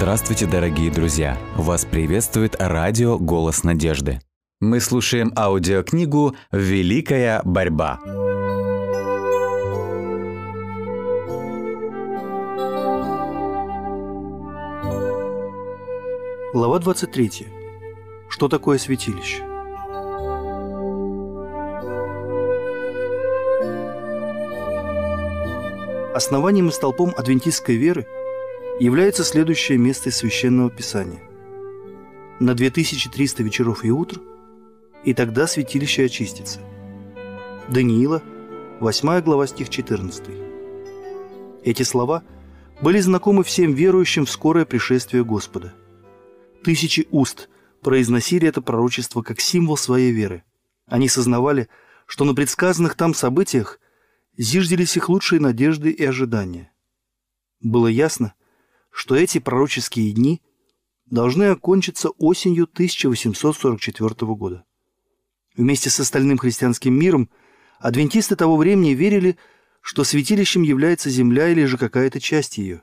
Здравствуйте, дорогие друзья! Вас приветствует радио «Голос надежды». Мы слушаем аудиокнигу «Великая борьба». Глава 23. Что такое святилище? Основанием и столпом адвентистской веры является следующее место из Священного Писания. На 2300 вечеров и утр, и тогда святилище очистится. Даниила, 8 глава, стих 14. Эти слова были знакомы всем верующим в скорое пришествие Господа. Тысячи уст произносили это пророчество как символ своей веры. Они сознавали, что на предсказанных там событиях – зиждились их лучшие надежды и ожидания. Было ясно, что эти пророческие дни должны окончиться осенью 1844 года. Вместе с остальным христианским миром адвентисты того времени верили, что святилищем является земля или же какая-то часть ее.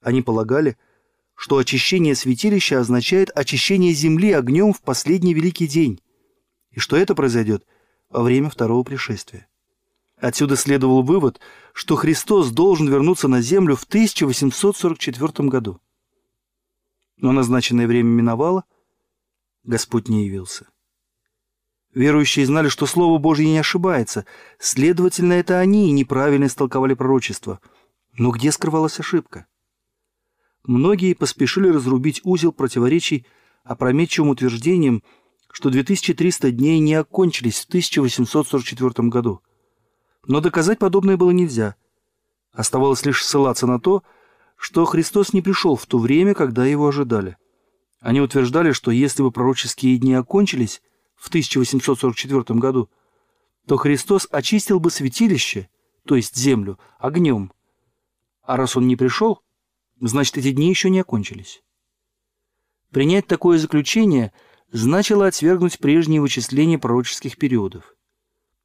Они полагали, что очищение святилища означает очищение земли огнем в последний великий день, и что это произойдет во время второго пришествия. Отсюда следовал вывод, что Христос должен вернуться на землю в 1844 году. Но назначенное время миновало, Господь не явился. Верующие знали, что Слово Божье не ошибается, следовательно, это они неправильно истолковали пророчество. Но где скрывалась ошибка? Многие поспешили разрубить узел противоречий опрометчивым утверждением, что 2300 дней не окончились в 1844 году – но доказать подобное было нельзя. Оставалось лишь ссылаться на то, что Христос не пришел в то время, когда его ожидали. Они утверждали, что если бы пророческие дни окончились в 1844 году, то Христос очистил бы святилище, то есть землю, огнем. А раз он не пришел, значит, эти дни еще не окончились. Принять такое заключение значило отвергнуть прежние вычисления пророческих периодов.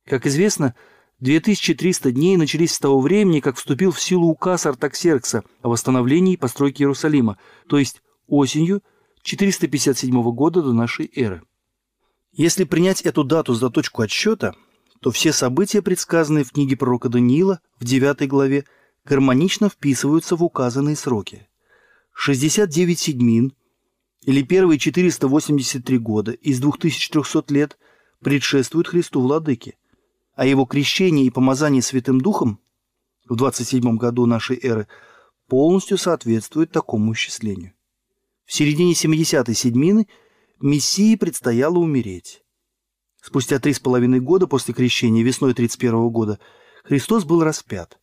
Как известно, 2300 дней начались с того времени, как вступил в силу указ Артаксеркса о восстановлении и постройке Иерусалима, то есть осенью 457 года до нашей эры. Если принять эту дату за точку отсчета, то все события, предсказанные в книге пророка Даниила в 9 главе, гармонично вписываются в указанные сроки. 69 седьмин, или первые 483 года из 2300 лет, предшествуют Христу Владыке – а его крещение и помазание Святым Духом в 27 году нашей эры полностью соответствует такому исчислению. В середине 70-й седьмины Мессии предстояло умереть. Спустя три с половиной года после крещения, весной 31 года, Христос был распят.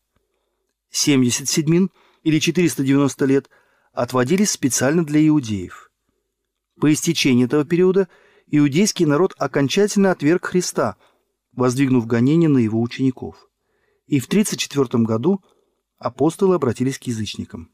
70 седьмин или 490 лет отводились специально для иудеев. По истечении этого периода иудейский народ окончательно отверг Христа – воздвигнув гонение на его учеников. И в 34 году апостолы обратились к язычникам.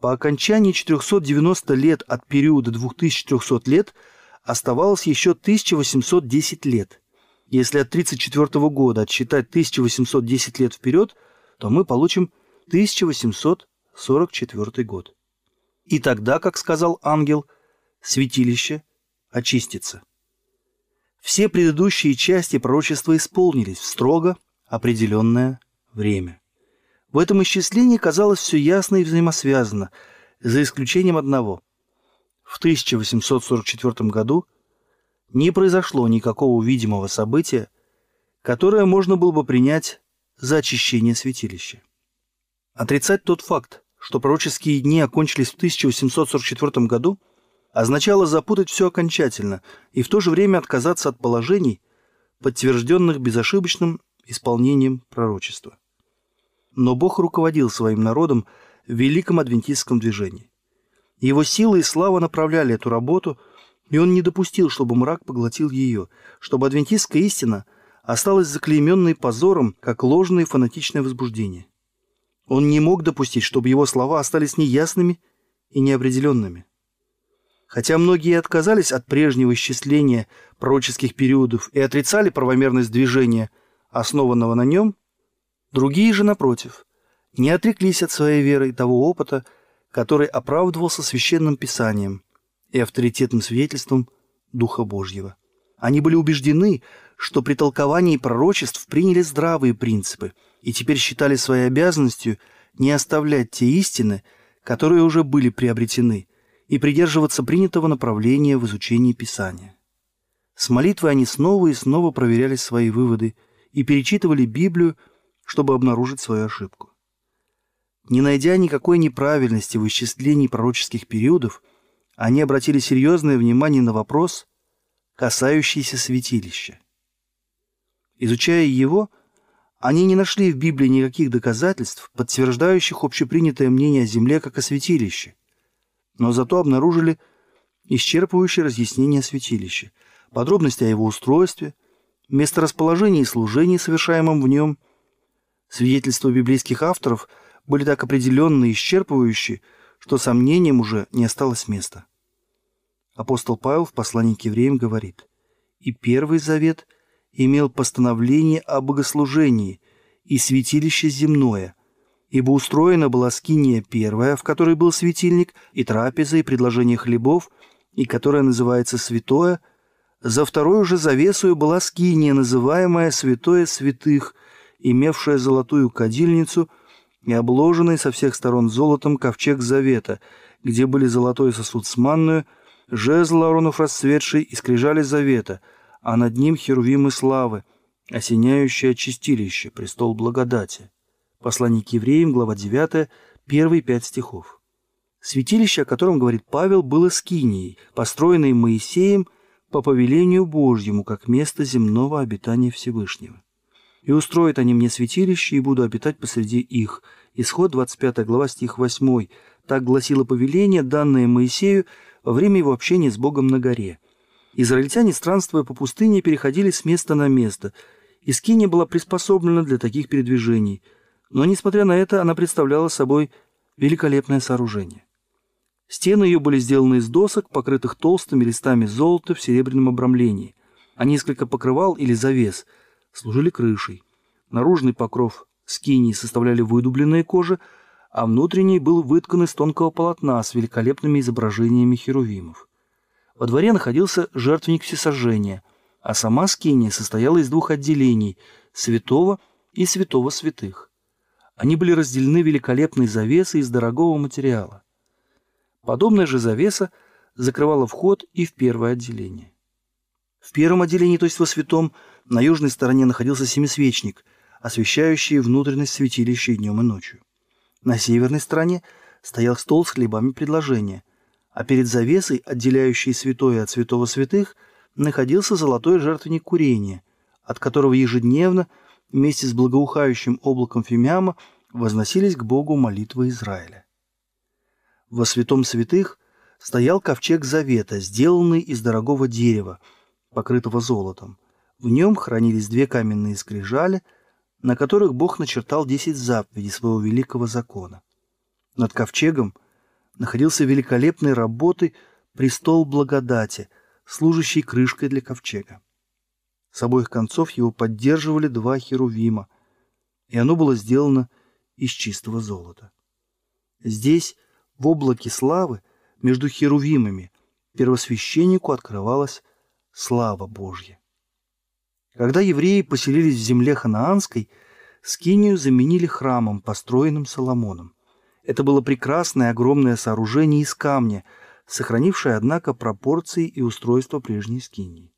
По окончании 490 лет от периода 2300 лет оставалось еще 1810 лет. Если от 34 года отсчитать 1810 лет вперед, то мы получим 1844 год. И тогда, как сказал ангел, святилище очистится. Все предыдущие части пророчества исполнились в строго определенное время. В этом исчислении казалось все ясно и взаимосвязано, за исключением одного. В 1844 году не произошло никакого видимого события, которое можно было бы принять за очищение святилища. Отрицать тот факт, что пророческие дни окончились в 1844 году – означало запутать все окончательно и в то же время отказаться от положений, подтвержденных безошибочным исполнением пророчества. Но Бог руководил своим народом в великом адвентистском движении. Его сила и слава направляли эту работу, и он не допустил, чтобы мрак поглотил ее, чтобы адвентистская истина осталась заклейменной позором, как ложное фанатичное возбуждение. Он не мог допустить, чтобы его слова остались неясными и неопределенными. Хотя многие отказались от прежнего исчисления пророческих периодов и отрицали правомерность движения, основанного на нем, другие же, напротив, не отреклись от своей веры и того опыта, который оправдывался священным писанием и авторитетным свидетельством Духа Божьего. Они были убеждены, что при толковании пророчеств приняли здравые принципы и теперь считали своей обязанностью не оставлять те истины, которые уже были приобретены, и придерживаться принятого направления в изучении Писания. С молитвой они снова и снова проверяли свои выводы и перечитывали Библию, чтобы обнаружить свою ошибку. Не найдя никакой неправильности в исчислении пророческих периодов, они обратили серьезное внимание на вопрос, касающийся святилища. Изучая его, они не нашли в Библии никаких доказательств, подтверждающих общепринятое мнение о Земле как о святилище, но зато обнаружили исчерпывающее разъяснение святилища, подробности о его устройстве, месторасположении и служении, совершаемом в нем. Свидетельства библейских авторов были так определенны и исчерпывающие, что сомнениям уже не осталось места. Апостол Павел в послании к евреям говорит, «И Первый Завет имел постановление о богослужении и святилище земное, ибо устроена была скиния первая, в которой был светильник, и трапеза, и предложение хлебов, и которая называется святое – за вторую же завесою была скиния, называемая «Святое святых», имевшая золотую кадильницу и обложенный со всех сторон золотом ковчег завета, где были золотой сосуд с манную, жезл Аронов расцветший и скрижали завета, а над ним херувимы славы, осеняющее чистилище, престол благодати. Послание к евреям, глава 9, первые пять стихов. Святилище, о котором говорит Павел, было скинией, построенной Моисеем – по повелению Божьему, как место земного обитания Всевышнего. И устроят они мне святилище, и буду обитать посреди их». Исход 25 глава, стих 8. Так гласило повеление, данное Моисею во время его общения с Богом на горе. Израильтяне, странствуя по пустыне, переходили с места на место. и Скиния была приспособлена для таких передвижений. Но, несмотря на это, она представляла собой великолепное сооружение. Стены ее были сделаны из досок, покрытых толстыми листами золота в серебряном обрамлении, а несколько покрывал или завес служили крышей. Наружный покров скинии составляли выдубленные кожи, а внутренний был выткан из тонкого полотна с великолепными изображениями херувимов. Во дворе находился жертвенник всесожжения, а сама скиния состояла из двух отделений – святого и святого святых. Они были разделены великолепной завесой из дорогого материала. Подобная же завеса закрывала вход и в первое отделение. В первом отделении, то есть во святом, на южной стороне находился семисвечник, освещающий внутренность святилища днем и ночью. На северной стороне стоял стол с хлебами предложения, а перед завесой, отделяющей святое от святого святых, находился золотой жертвенник курения, от которого ежедневно вместе с благоухающим облаком фимиама возносились к Богу молитвы Израиля. Во святом святых стоял ковчег завета, сделанный из дорогого дерева, покрытого золотом. В нем хранились две каменные скрижали, на которых Бог начертал десять заповедей своего великого закона. Над ковчегом находился великолепной работы престол благодати, служащий крышкой для ковчега. С обоих концов его поддерживали два херувима, и оно было сделано из чистого золота. Здесь в облаке славы между херувимами первосвященнику открывалась слава Божья. Когда евреи поселились в земле ханаанской, Скинию заменили храмом, построенным Соломоном. Это было прекрасное огромное сооружение из камня, сохранившее, однако, пропорции и устройство прежней Скинии.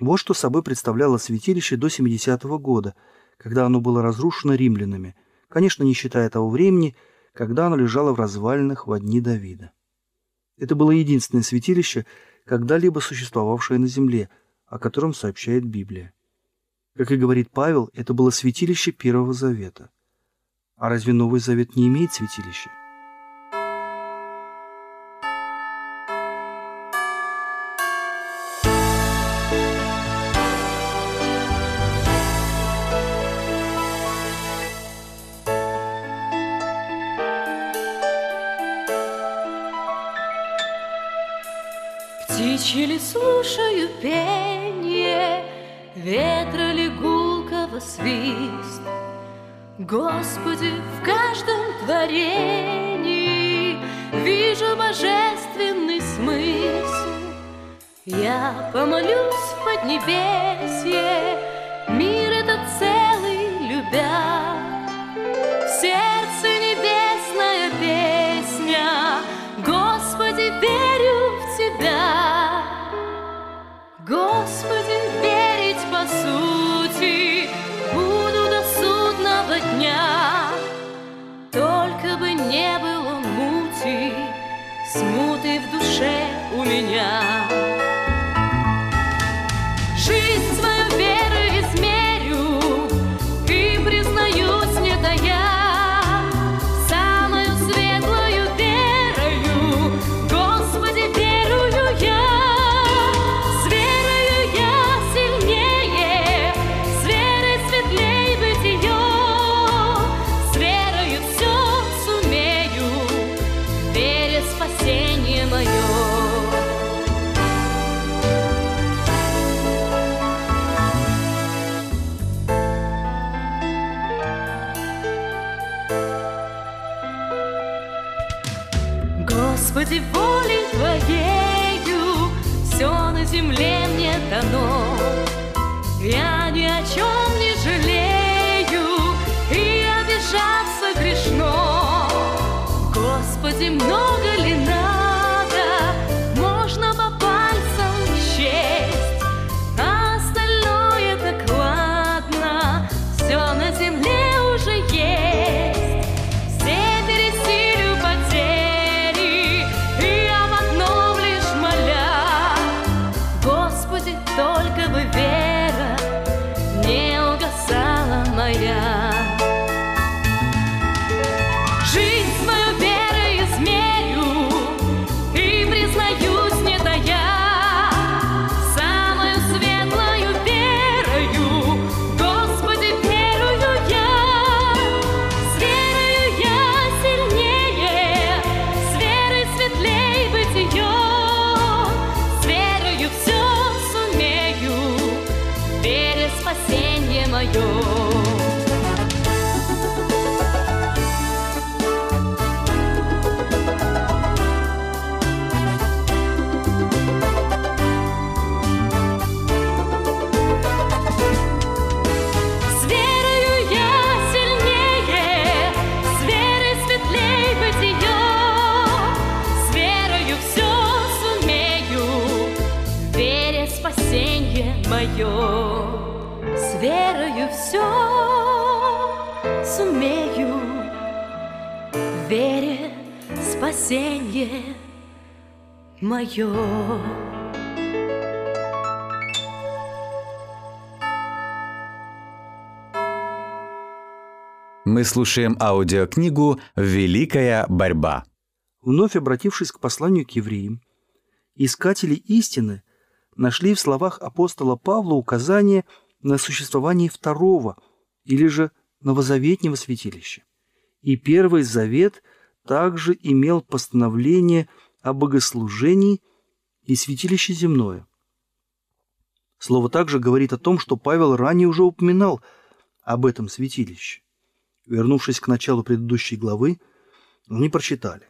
Вот что собой представляло святилище до 70-го года, когда оно было разрушено римлянами, конечно, не считая того времени, когда оно лежало в развалинах во дни Давида. Это было единственное святилище, когда-либо существовавшее на земле, о котором сообщает Библия. Как и говорит Павел, это было святилище Первого Завета. А разве Новый Завет не имеет святилища? Птичьи ли слушаю пение, Ветра ли свист. Господи, в каждом творении вижу божественный смысл. Я помолюсь в Поднебесье, мир по сути буду до судного дня. Только бы не было мути, смуты в душе у меня. Спасение мое. Мы слушаем аудиокнигу «Великая борьба». Вновь обратившись к посланию к евреям, искатели истины нашли в словах апостола Павла указание на существование второго или же новозаветнего святилища. И Первый Завет также имел постановление о богослужении и святилище земное. Слово также говорит о том, что Павел ранее уже упоминал об этом святилище. Вернувшись к началу предыдущей главы, они прочитали.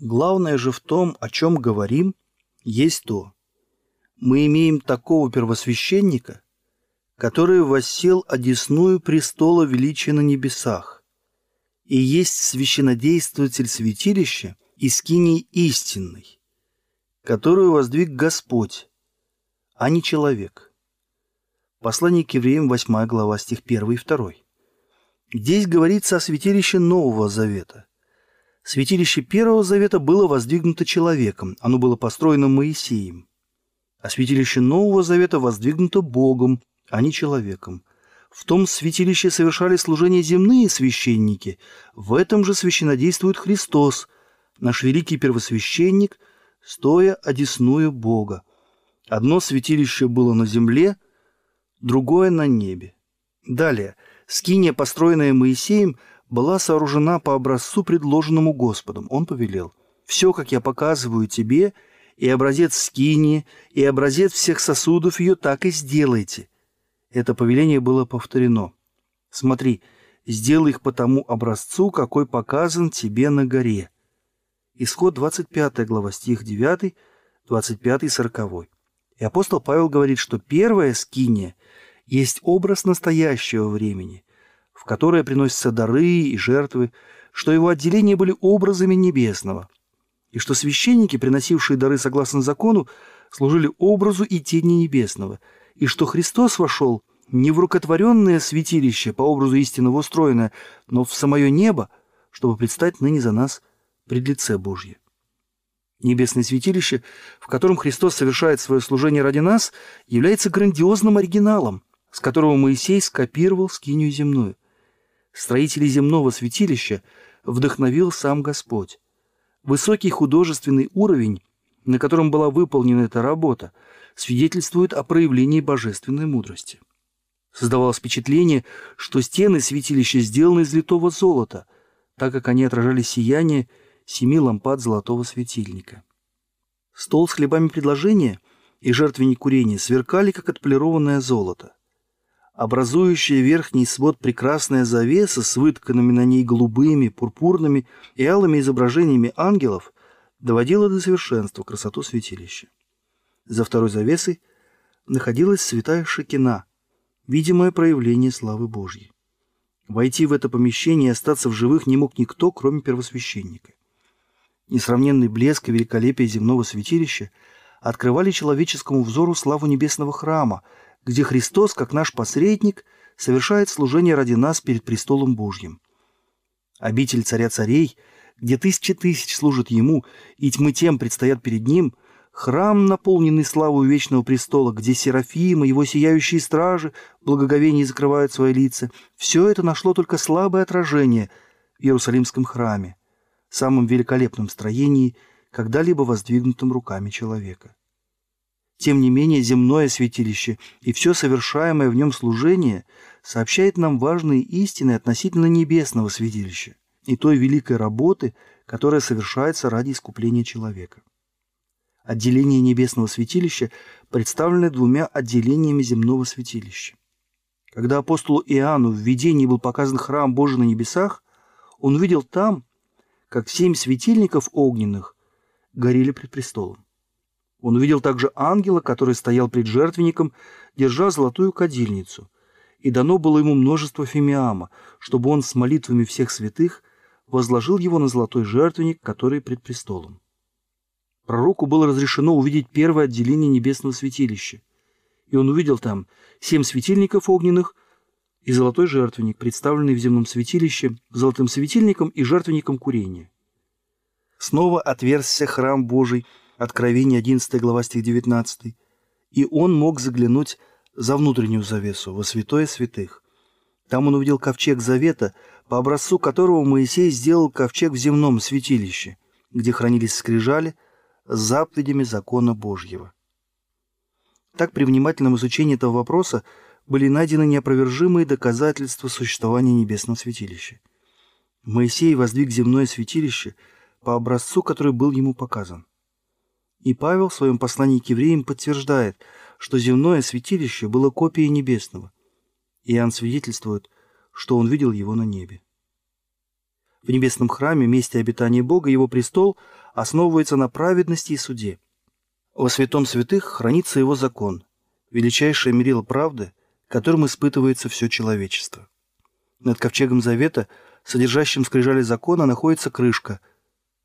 Главное же в том, о чем говорим, есть то. Мы имеем такого первосвященника, который воссел одесную престола величия на небесах, и есть священодействователь святилища и скинии истинной, которую воздвиг Господь, а не человек. Послание к евреям, 8 глава, стих 1 и 2. Здесь говорится о святилище Нового Завета. Святилище Первого Завета было воздвигнуто человеком, оно было построено Моисеем. А святилище Нового Завета воздвигнуто Богом, а не человеком. В том святилище совершали служение земные священники, в этом же священодействует Христос, наш великий первосвященник, стоя одесную Бога. Одно святилище было на земле, другое на небе. Далее, скиния, построенная Моисеем, была сооружена по образцу, предложенному Господом. Он повелел, «Все, как я показываю тебе, и образец скинии, и образец всех сосудов ее так и сделайте». Это повеление было повторено. «Смотри, сделай их по тому образцу, какой показан тебе на горе». Исход 25 глава, стих 9, 25 и 40. И апостол Павел говорит, что первая скиния есть образ настоящего времени, в которое приносятся дары и жертвы, что его отделения были образами небесного, и что священники, приносившие дары согласно закону, служили образу и тени небесного, и что Христос вошел не в рукотворенное святилище, по образу истинного устроенное, но в самое небо, чтобы предстать ныне за нас пред лице Божье. Небесное святилище, в котором Христос совершает свое служение ради нас, является грандиозным оригиналом, с которого Моисей скопировал скинию земную. Строителей земного святилища вдохновил сам Господь. Высокий художественный уровень, на котором была выполнена эта работа, свидетельствует о проявлении божественной мудрости. Создавалось впечатление, что стены святилища сделаны из литого золота, так как они отражали сияние семи лампад золотого светильника. Стол с хлебами предложения и жертвенник курения сверкали, как отполированное золото. Образующая верхний свод прекрасная завеса с вытканными на ней голубыми, пурпурными и алыми изображениями ангелов доводила до совершенства красоту святилища. За второй завесой находилась святая Шекина, видимое проявление славы Божьей. Войти в это помещение и остаться в живых не мог никто, кроме первосвященника. Несравненный блеск и великолепие земного святилища открывали человеческому взору славу небесного храма, где Христос, как наш посредник, совершает служение ради нас перед престолом Божьим. Обитель царя царей, где тысячи тысяч служат Ему, и тьмы тем предстоят перед Ним, храм, наполненный славой Вечного престола, где серафимы, его сияющие стражи, благоговение закрывают свои лица, все это нашло только слабое отражение в Иерусалимском храме самом великолепном строении, когда-либо воздвигнутом руками человека. Тем не менее, земное святилище и все совершаемое в нем служение сообщает нам важные истины относительно небесного святилища и той великой работы, которая совершается ради искупления человека. Отделение небесного святилища представлено двумя отделениями земного святилища. Когда апостолу Иоанну в видении был показан храм Божий на небесах, он увидел там как семь светильников огненных горели пред престолом. Он увидел также ангела, который стоял пред жертвенником, держа золотую кадильницу, и дано было ему множество фимиама, чтобы он с молитвами всех святых возложил его на золотой жертвенник, который пред престолом. Пророку было разрешено увидеть первое отделение небесного святилища, и он увидел там семь светильников огненных – и золотой жертвенник, представленный в земном святилище золотым светильником и жертвенником курения. Снова отверзся храм Божий, Откровение 11 глава стих 19, и он мог заглянуть за внутреннюю завесу, во святое святых. Там он увидел ковчег завета, по образцу которого Моисей сделал ковчег в земном святилище, где хранились скрижали заповедями закона Божьего. Так при внимательном изучении этого вопроса были найдены неопровержимые доказательства существования небесного святилища. Моисей воздвиг земное святилище по образцу, который был ему показан. И Павел в своем послании к евреям подтверждает, что земное святилище было копией небесного. Иоанн свидетельствует, что он видел его на небе. В небесном храме, месте обитания Бога, его престол основывается на праведности и суде. Во святом святых хранится его закон, величайшее мерило правды, которым испытывается все человечество. Над ковчегом завета, содержащим скрижали закона, находится крышка,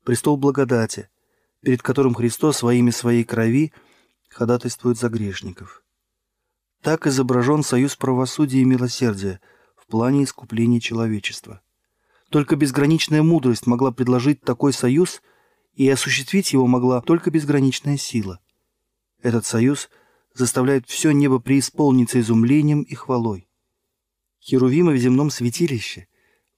престол благодати, перед которым Христос во имя своей крови ходатайствует за грешников. Так изображен союз правосудия и милосердия в плане искупления человечества. Только безграничная мудрость могла предложить такой союз, и осуществить его могла только безграничная сила. Этот союз – заставляют все небо преисполниться изумлением и хвалой. Херувимы в земном святилище,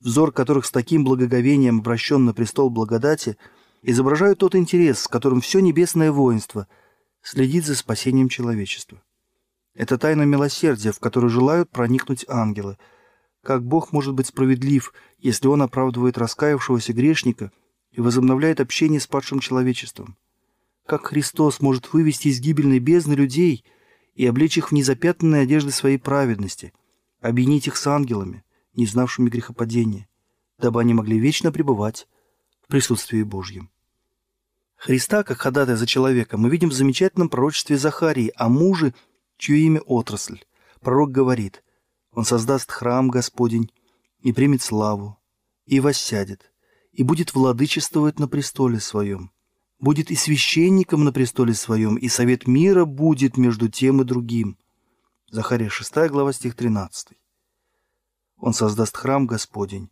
взор которых с таким благоговением обращен на престол благодати, изображают тот интерес, с которым все небесное воинство следит за спасением человечества. Это тайна милосердия, в которую желают проникнуть ангелы. Как Бог может быть справедлив, если Он оправдывает раскаявшегося грешника и возобновляет общение с падшим человечеством? как Христос может вывести из гибельной бездны людей и облечь их в незапятнанные одежды своей праведности, объединить их с ангелами, не знавшими грехопадения, дабы они могли вечно пребывать в присутствии Божьем. Христа, как ходатай за человека, мы видим в замечательном пророчестве Захарии о муже, чье имя отрасль. Пророк говорит, «Он создаст храм Господень и примет славу, и воссядет, и будет владычествовать на престоле своем. Будет и священником на престоле своем, и совет мира будет между тем и другим». Захария 6 глава, стих 13. Он создаст храм Господень.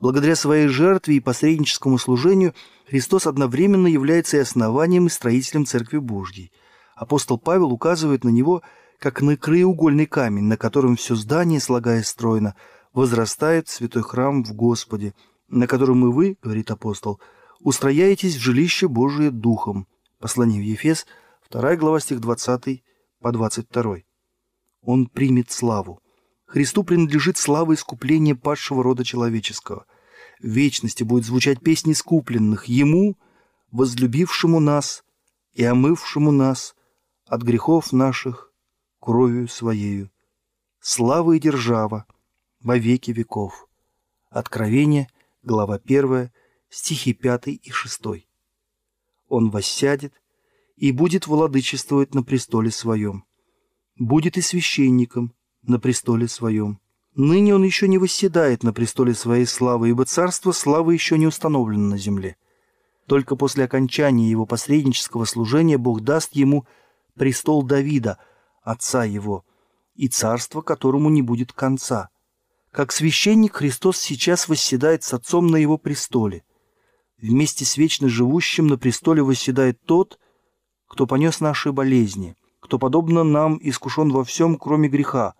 Благодаря своей жертве и посредническому служению Христос одновременно является и основанием, и строителем Церкви Божьей. Апостол Павел указывает на него как на краеугольный камень, на котором все здание, слагаясь стройно, возрастает святой храм в Господе, на котором и вы, говорит апостол, устрояетесь в жилище Божие Духом. Послание в Ефес, 2 глава, стих 20 по 22. Он примет славу. Христу принадлежит слава искупления падшего рода человеческого. В вечности будет звучать песни искупленных Ему, возлюбившему нас и омывшему нас от грехов наших кровью Своею. Слава и держава во веки веков. Откровение, глава 1, стихи 5 и 6. Он воссядет и будет владычествовать на престоле своем. Будет и священником – на престоле своем. Ныне он еще не восседает на престоле своей славы, ибо царство славы еще не установлено на земле. Только после окончания его посреднического служения Бог даст ему престол Давида, отца его, и царство, которому не будет конца. Как священник Христос сейчас восседает с отцом на его престоле. Вместе с вечно живущим на престоле восседает тот, кто понес наши болезни, кто, подобно нам, искушен во всем, кроме греха,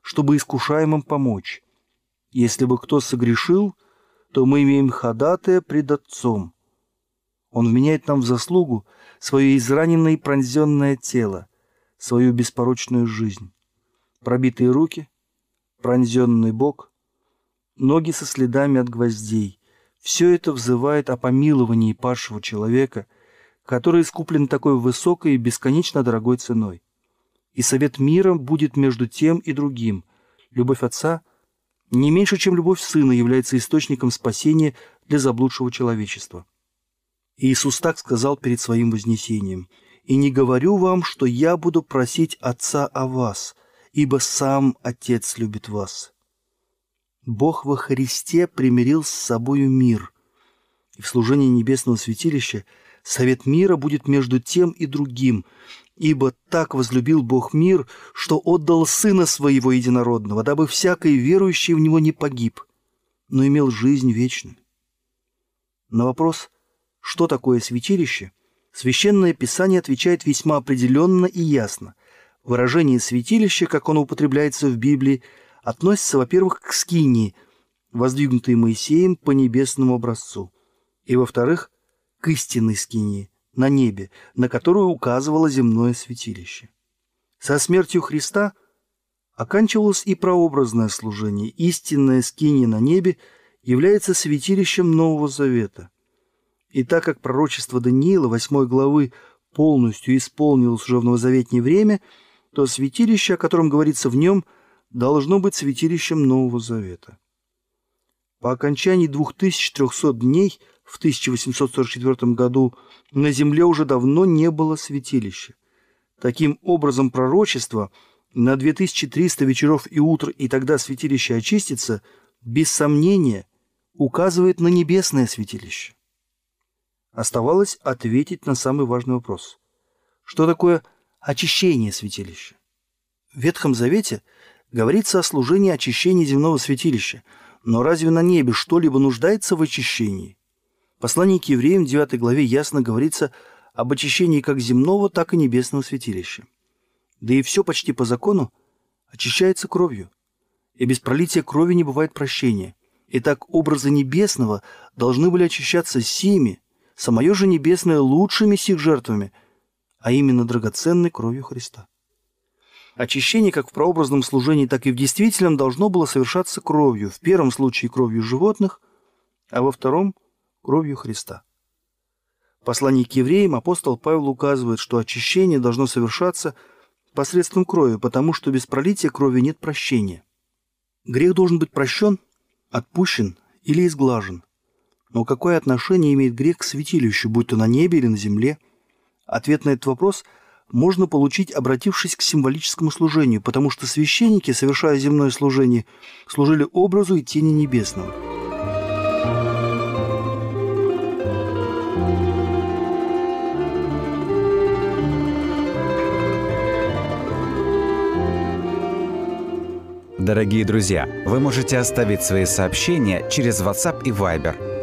чтобы искушаемым помочь. Если бы кто согрешил, то мы имеем ходатая пред Отцом. Он вменяет нам в заслугу свое израненное и пронзенное тело, свою беспорочную жизнь. Пробитые руки, пронзенный бок, ноги со следами от гвоздей. Все это взывает о помиловании падшего человека, который искуплен такой высокой и бесконечно дорогой ценой и совет мира будет между тем и другим. Любовь Отца не меньше, чем любовь Сына, является источником спасения для заблудшего человечества. Иисус так сказал перед своим вознесением, «И не говорю вам, что я буду просить Отца о вас, ибо сам Отец любит вас». Бог во Христе примирил с собою мир, и в служении небесного святилища совет мира будет между тем и другим, Ибо так возлюбил Бог мир, что отдал Сына Своего Единородного, дабы всякий верующий в Него не погиб, но имел жизнь вечную. На вопрос, что такое святилище, Священное Писание отвечает весьма определенно и ясно. Выражение «святилище», как оно употребляется в Библии, относится, во-первых, к скинии, воздвигнутой Моисеем по небесному образцу, и, во-вторых, к истинной скинии – на небе, на которую указывало земное святилище. Со смертью Христа оканчивалось и прообразное служение. Истинное скиние на небе является святилищем Нового Завета. И так как пророчество Даниила, 8 главы, полностью исполнилось уже в новозаветнее время, то святилище, о котором говорится в нем, должно быть святилищем Нового Завета. По окончании 2300 дней – в 1844 году на земле уже давно не было святилища. Таким образом, пророчество на 2300 вечеров и утр, и тогда святилище очистится, без сомнения указывает на небесное святилище. Оставалось ответить на самый важный вопрос. Что такое очищение святилища? В Ветхом Завете говорится о служении очищения земного святилища, но разве на небе что-либо нуждается в очищении? послании к евреям, 9 главе, ясно говорится об очищении как земного, так и небесного святилища. Да и все почти по закону очищается кровью. И без пролития крови не бывает прощения. Итак, образы небесного должны были очищаться сими, самое же небесное лучшими сих жертвами, а именно драгоценной кровью Христа. Очищение как в прообразном служении, так и в действительном должно было совершаться кровью, в первом случае кровью животных, а во втором – кровью Христа. В послании к евреям апостол Павел указывает, что очищение должно совершаться посредством крови, потому что без пролития крови нет прощения. Грех должен быть прощен, отпущен или изглажен. Но какое отношение имеет грех к святилищу, будь то на небе или на земле? Ответ на этот вопрос можно получить, обратившись к символическому служению, потому что священники, совершая земное служение, служили образу и тени небесного. Дорогие друзья, вы можете оставить свои сообщения через WhatsApp и Viber